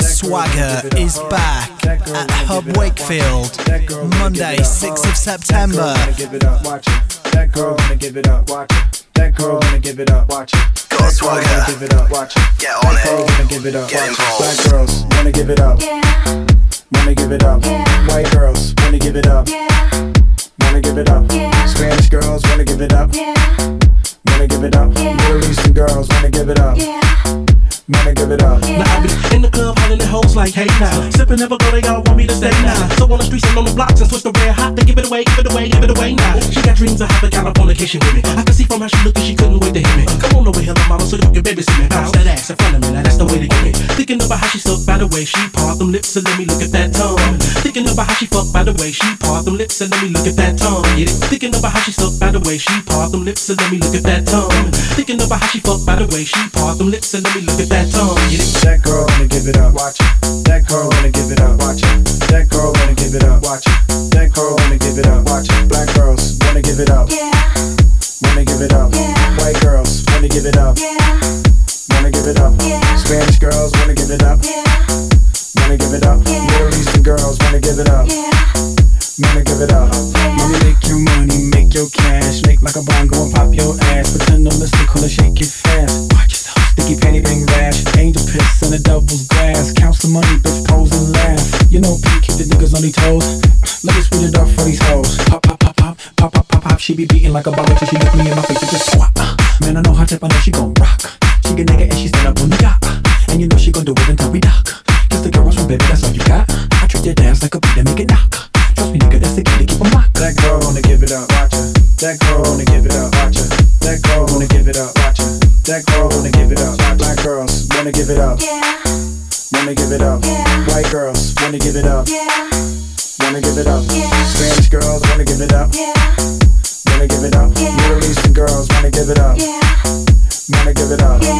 Swagger is back at Hub Wakefield, Monday, 6th of September. That girl wanna give it up, watch it. That girl wanna give it up, watch it. Go on, Swagger. Give it up, watch it. Get on That girl it. wanna give it up, Get watch it. Black girls wanna give it up, Yeah, wanna give it up. Yeah. White girls wanna give it up, yeah, wanna give it up. Yeah. Spanish girls wanna give it up, yeah, wanna give it up. Yeah. Middle Eastern girls wanna give it up, yeah, wanna give it up. Yeah. Now I be in the club hollering at hoes like, hey now. Sipping never go, they all want me to stay now. So on the streets and on the blocks and switch the red hot to give it away, give it away, give it away now. She got dreams of having a Californication with me. I can see from how she looked and she couldn't wait to hit me. Come on over here, little mama, so you can babysit me. Bounce that ass in front of me, now that's the way to get me. Thinking about how she sucked by the way she part them lips and let me look at that tongue. Thinking about how she fucked by the way she part them lips and let me look at that tongue. Get it? Thinking about how she sucked by the way she part them lips and let me look at that tongue. Thinking about how she fucked by the way she part them lips and let me look at that tongue. Get it? That girl wanna give it up, watch it. That girl wanna give it up, watch it. That girl wanna give it up, watch it. That girl wanna give it up, watch it. Black girls wanna give it up, yeah, wanna give it up. Yeah. White girls wanna give it up, yeah, wanna give it up. Yeah. Spanish girls wanna give it up, yeah, wanna give it up. Yeah. Middle Eastern girls wanna give it up, yeah, wanna give it up. Money make your money, make your cash, make like a bongo and pop your ass. Pretend I'm mystical and shake it fast. Watch Sticky panty bang rash, angel piss in the devil's grass. Counts the money, bitch pose and laugh. You know P keep the niggas on their toes. Let me speed it up for these hoes. Pop pop pop pop pop pop pop pop. She be beating like a ball till she look me in my face and just swap. Uh, Man, I know her tip, I know she gon' rock. She get naked and she stand up on the yacht. And you know she gon' do it until we dock. Kiss the girls from baby, that's all you got. I treat your dance like a beat and make it knock. Trust me, nigga, that's the key to keep keep 'em locked. That girl wanna give it up, watch her. That girl wanna That girl wanna give it up. Black girls wanna give it up, yeah, wanna give it up. Yeah. White girls wanna give it up, yeah, wanna give it up. Yeah. Spanish girls wanna give it up, yeah, wanna give it up. Yeah. Middle Eastern girls wanna give it up, yeah, wanna give it up. Yeah.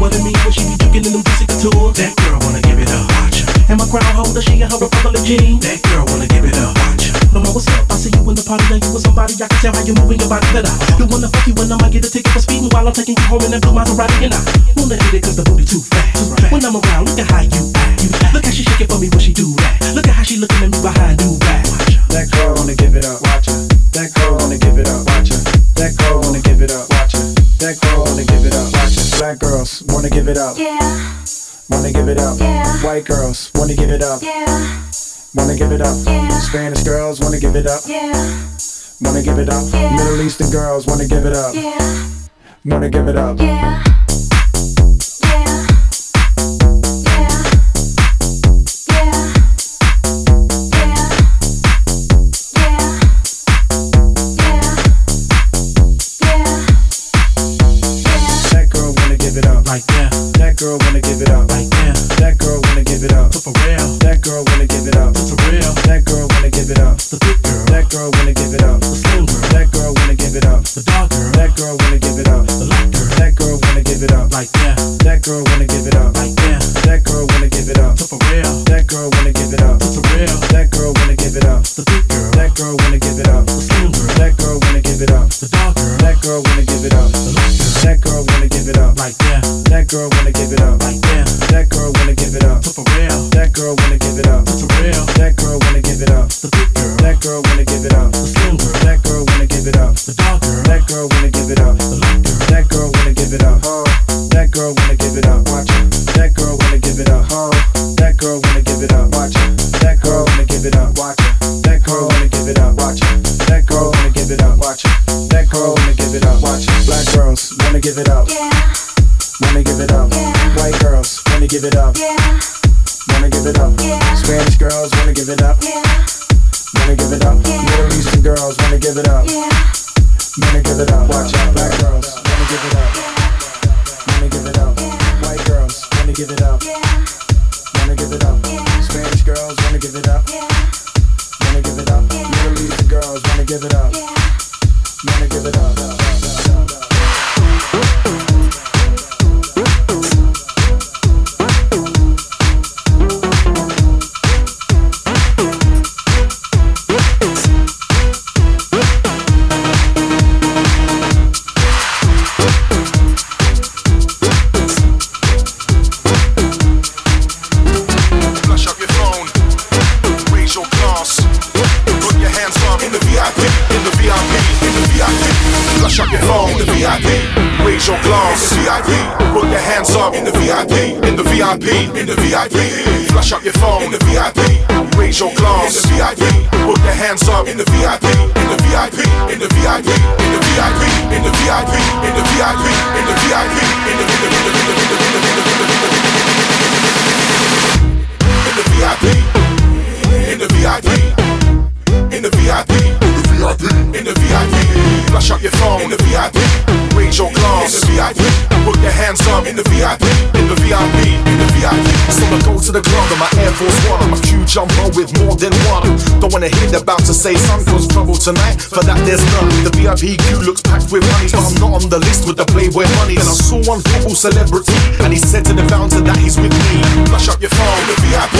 What it mean when she be drinking in them pussy couture? That girl wanna give it up. Watch her. And my crown holder, she and her Republic jean. That girl wanna give it up. Watch her. No matter what's up, I see you in the party, and you with somebody. I can tell how you moving your body better. You wanna fuck you when I might get a ticket for speeding while I'm taking you home in that blue Maserati, and I wanna hit it 'cause the booty too fat. When I'm around, look at how you act. You act. Look how she shake it for me when she do that. Look at how she looking at me behind do back. Watch. That girl wanna give it up, watch her. That girl wanna give it up, watch her. That girl wanna give it up, watch her. That girl wanna give it up, watch her. Black girls wanna give it up, yeah, wanna give it up. Yeah. White girls wanna give it up, yeah, wanna give it up. Yeah. Spanish girls wanna give it up, yeah, wanna give it up. Yeah. Middle Eastern girls wanna give it up, yeah, wanna give it up. yeah, yeah, queue looks packed with honeys, but I'm not on the list with the Playboy money. And I saw one football celebrity, and he said to the bouncer that he's with me. Flash up your phone the VIP.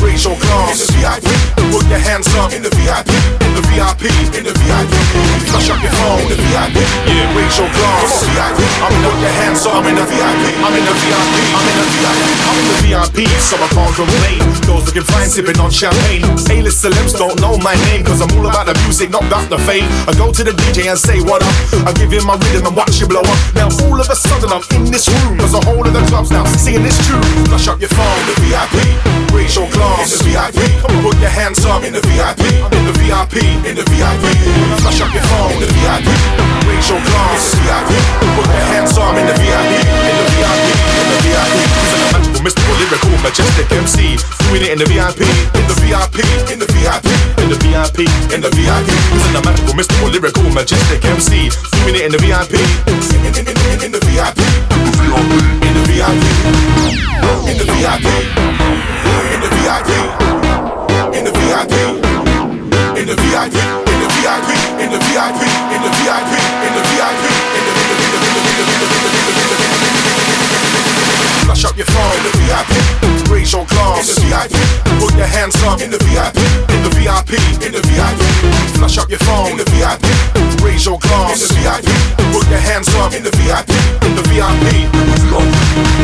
Raise your glass in the VIP. Put your hands up in the VIP, in the VIP, in the VIP. Flash up your phone in the VIP. Yeah, raise your glass the VIP. I'm in the, hands up. I'm in the VIP. I'm in the VIP. I'm in the VIP. I'm in the VIP, so I can't complain. Girls looking fine, sipping on champagne. A-list celebs don't know my name, cause I'm all about the music, not about the fame. I go to the DJ and say what up. I give him my rhythm and watch it blow up. Now all of a sudden I'm in this room, cause the whole of the club's now singing this tune. Flash up your phone the VIP. Raise your glass in the VIP. Come put your hands up in the VIP. In the VIP. In the VIP. Flash up your phone in the VIP. Raise your glass in the VIP. Put your hands up in the VIP. In the VIP. In the VIP. Mystical, lyrical, majestic MC. Doing it in the VIP, In the VIP. In the VIP. in the VIP, In the VIP. Isn't a magical, mystical, lyrical, majestic MC. Doing it in the VIP. In, in, in, in, in the VIP. In the VIP. In the VIP. In the VIP. In the VIP. In the VIP. In the VIP. In the VIP. In the VIP. In the VIP. Flash up your phone in the VIP. Raise your glass in the VIP. Put your hands up in the VIP. In the VIP. In the VIP. Flash up your phone in the VIP. Raise your glass in the VIP. Put your hands up in the VIP. In the VIP.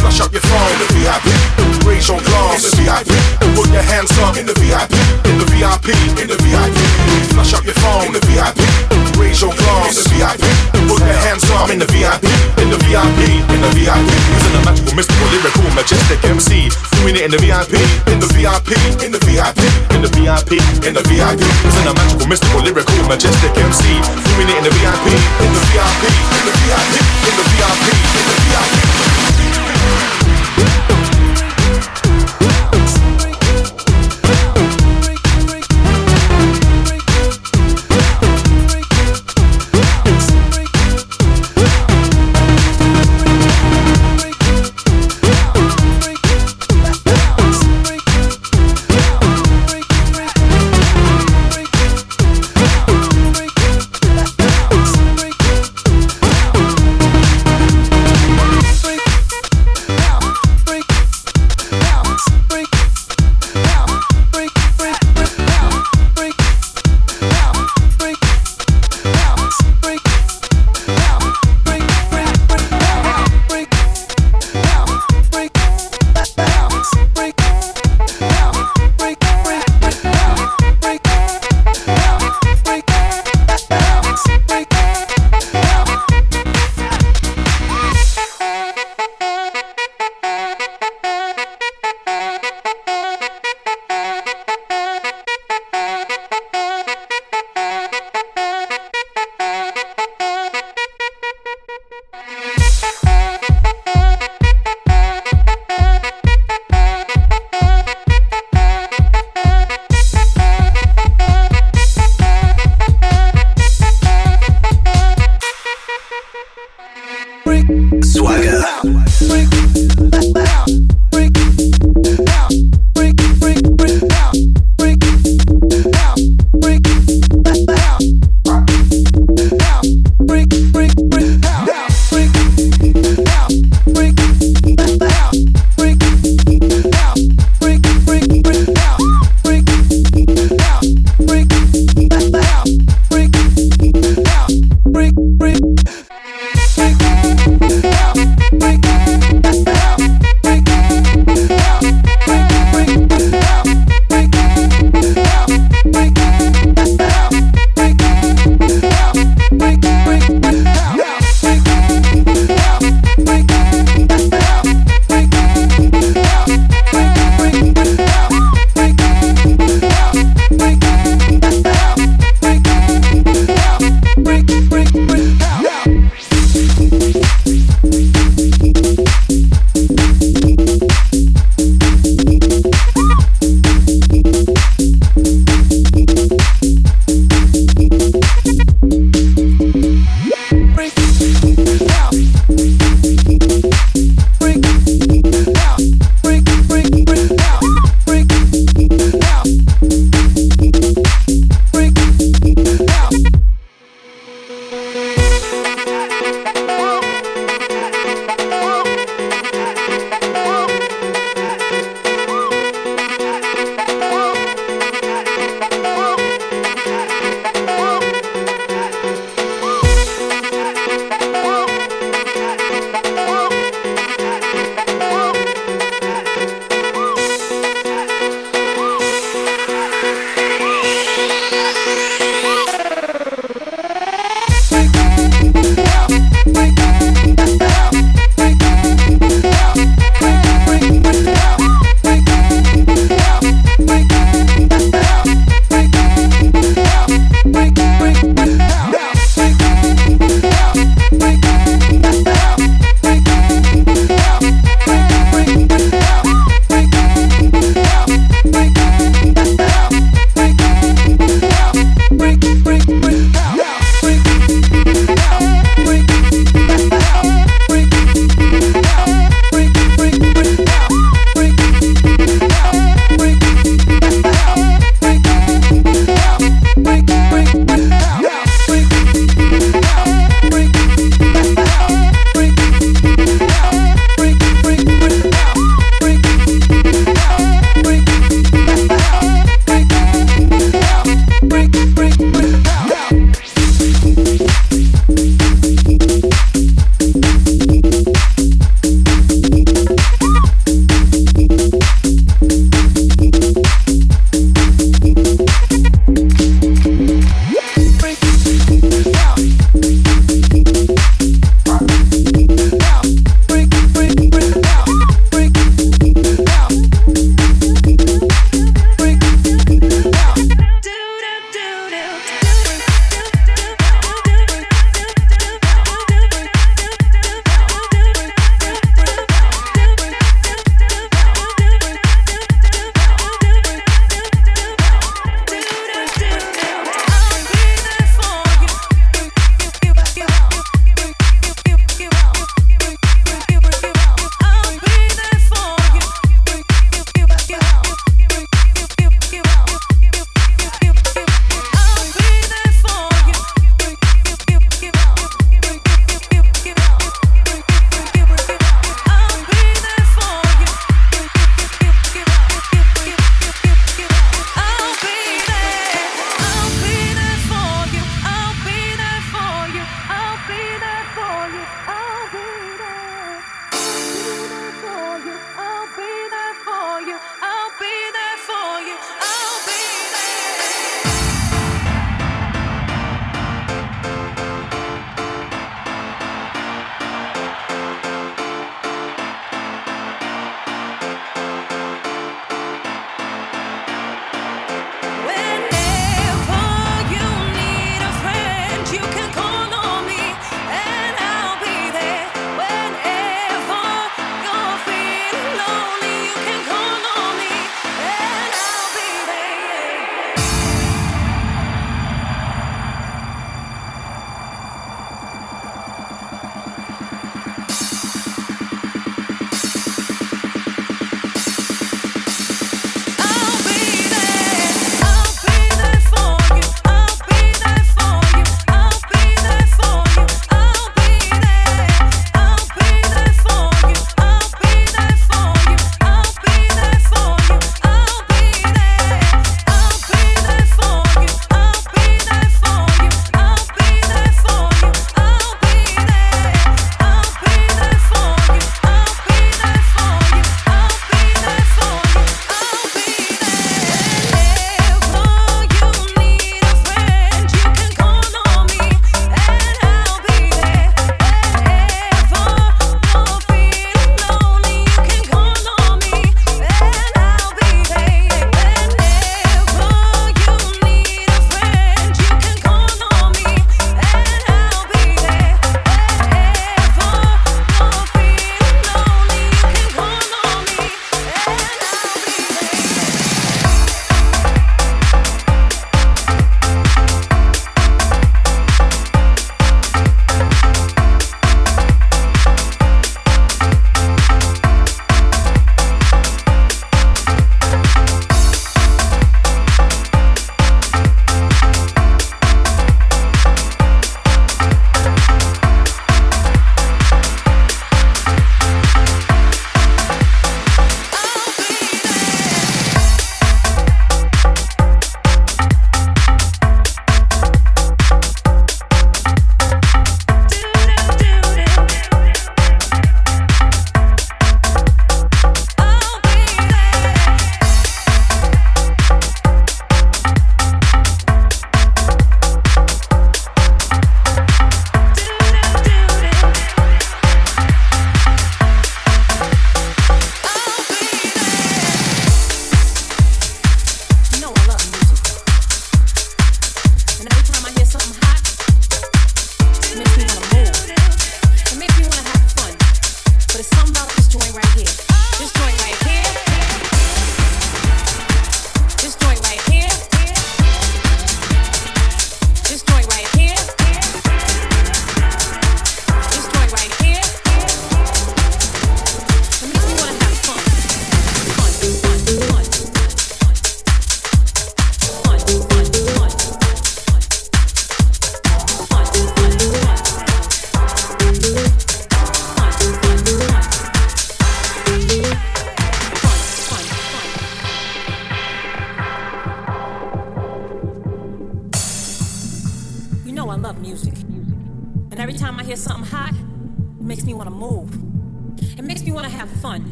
Flash up your phone in the VIP. Raise your glass in the VIP. Put your hands up in the VIP. In the VIP. In the VIP. Flash up your phone in the VIP. Raise your glass in the VIP. Put your hands up in the VIP. In the VIP. In the VIP. Isn't a magical, mystical, lyrical, majestic MC. Doing it in the VIP, In the VIP. In the VIP. in the VIP, In the VIP. Isn't a magical, mystical, lyrical, majestic MC. Doing it in the VIP. In the VIP. In the VIP. In the VIP. In the VIP.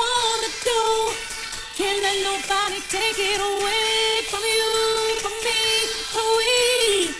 wanna do. Can't let nobody take it away from you, from me, from we.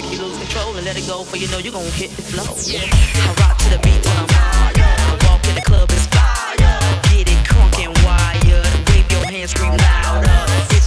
make you lose control and let it go, for you know you're gonna hit the flow. I rock to the beat when I'm higher. I walk in the club, it's fire. Get it crunk and wired. Wave your hands, scream louder.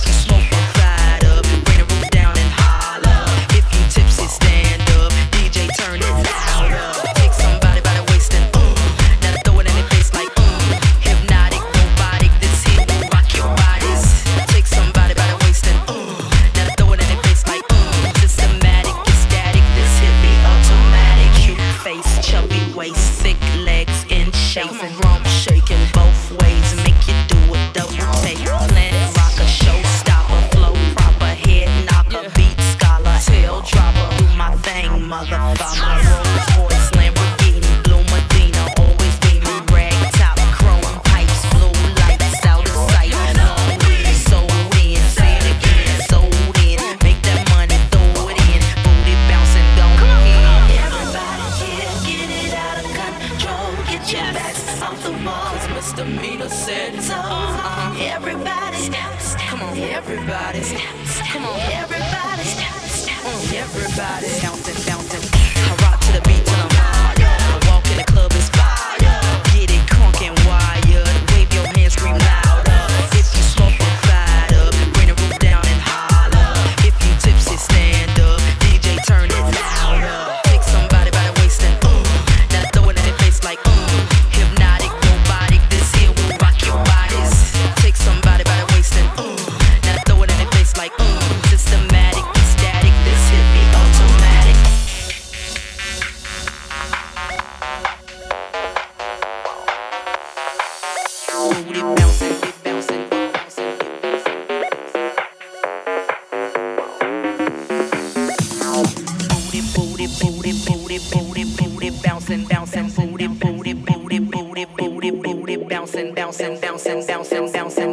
booty, booty, booty, booty, bouncing, bouncing, booty, booty, booty, booty, booty, booty, bouncing, bouncing, bouncing, bouncing, bouncing.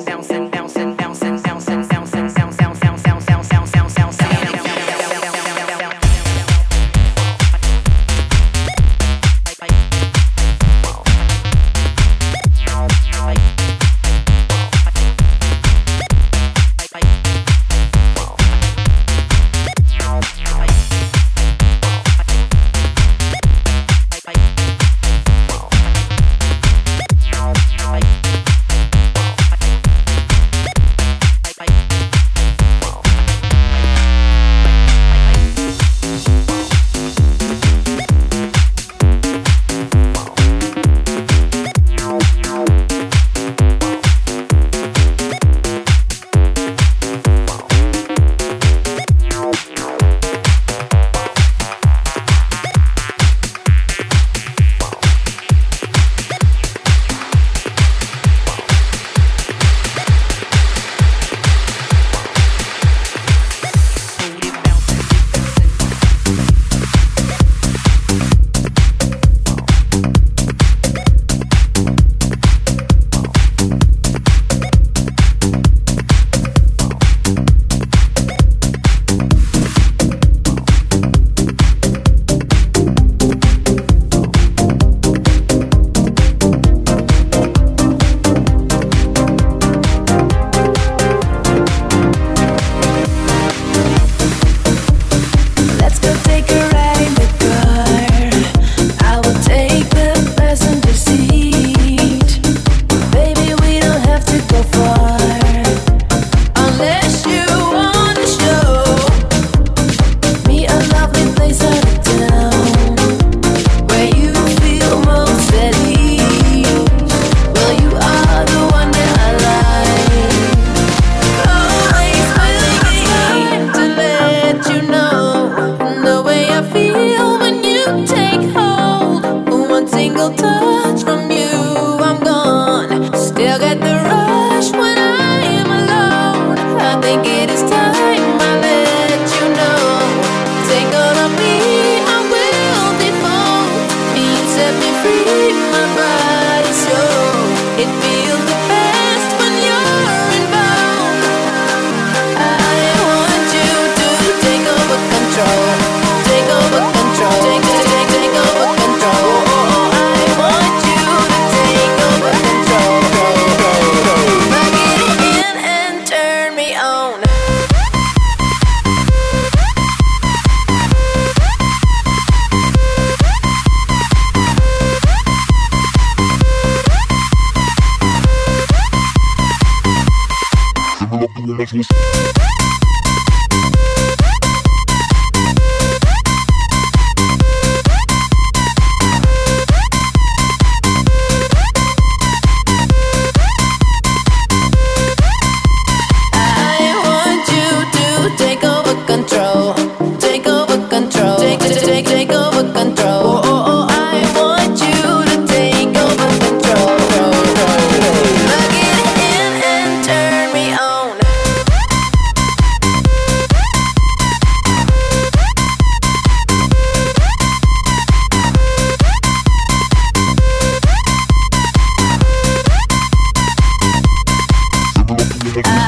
Uh,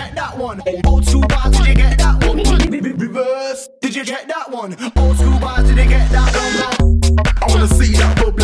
check that one? Old school bars, did you get that one? Reverse, did you check that one? Old school bars, did you get that one? I wanna see that bubble.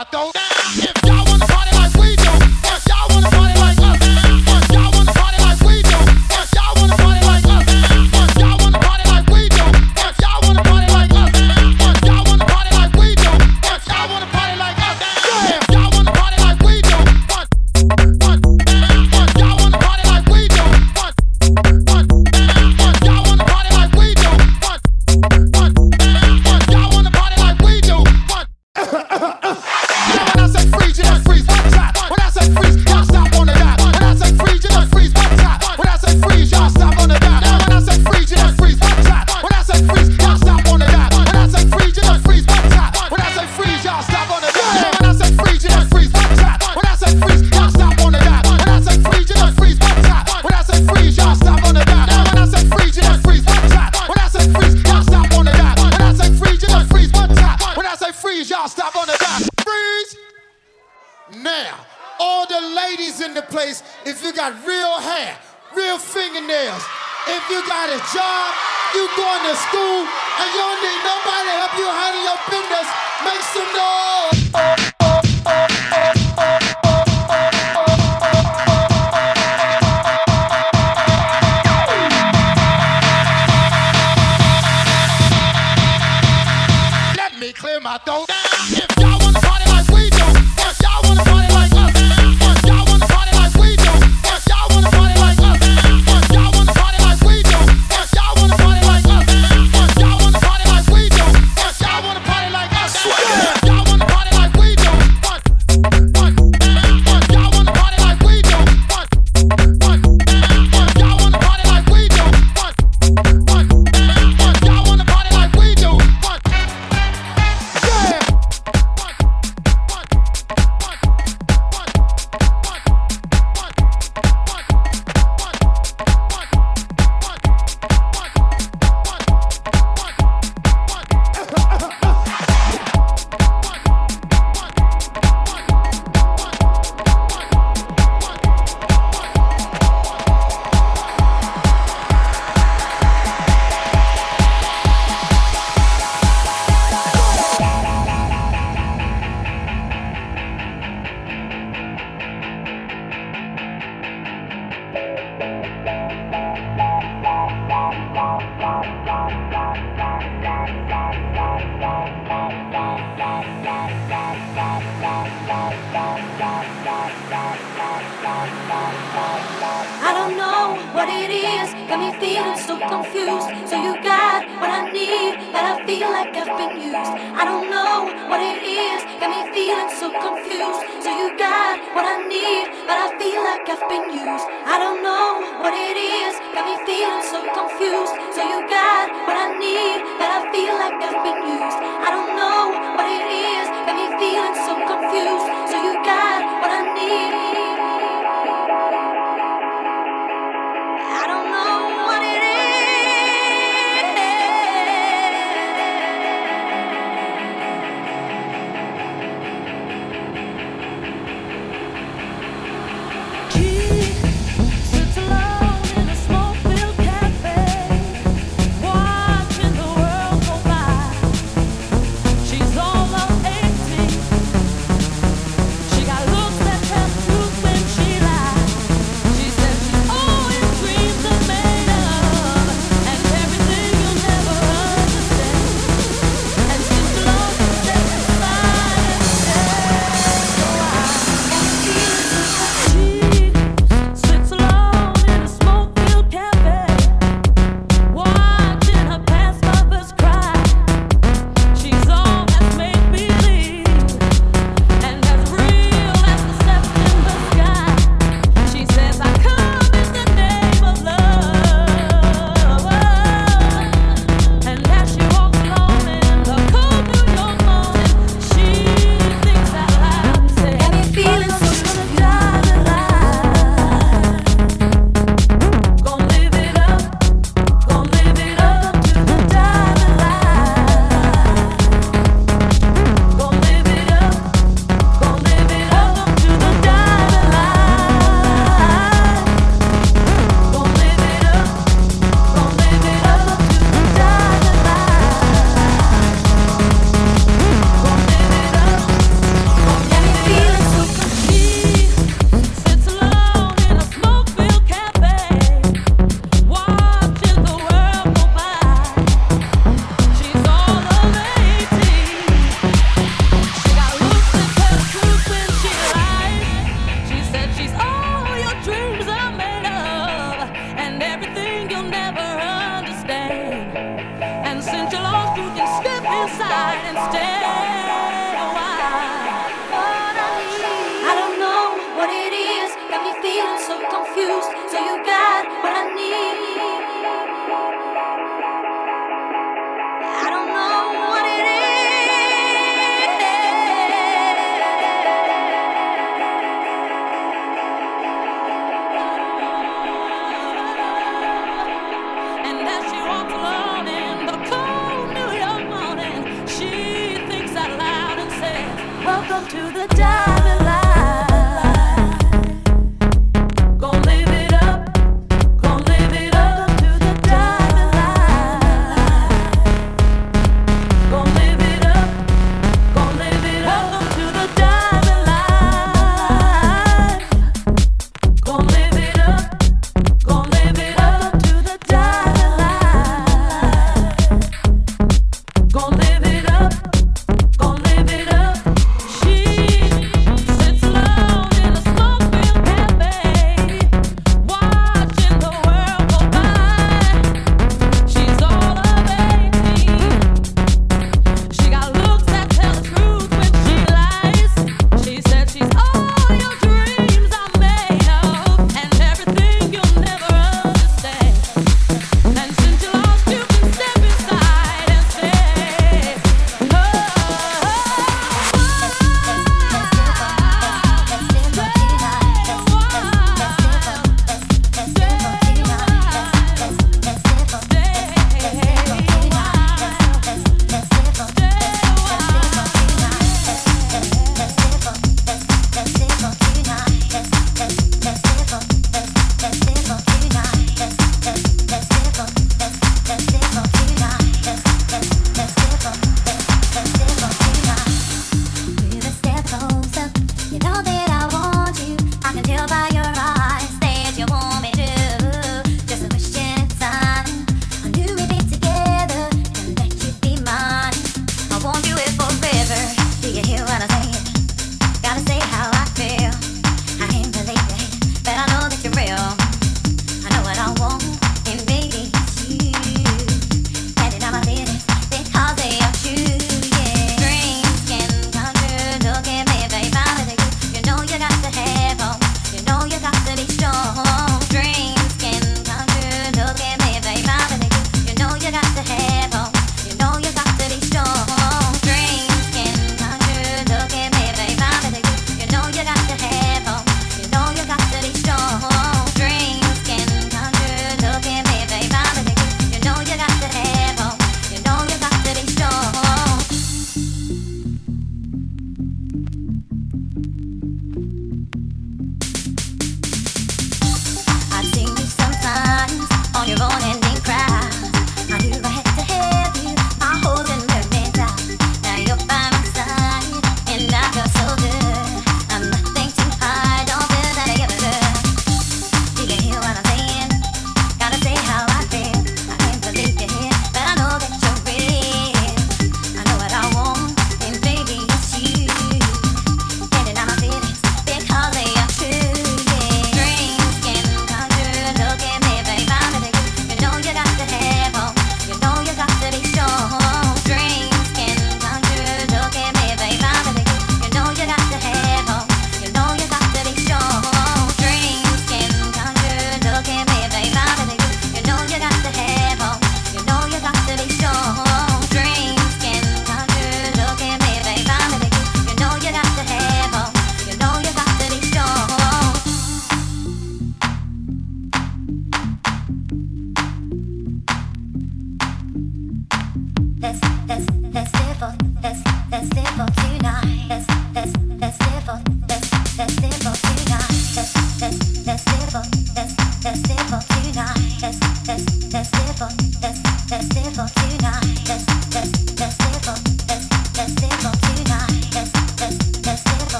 Até Batom.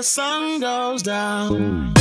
The sun goes down.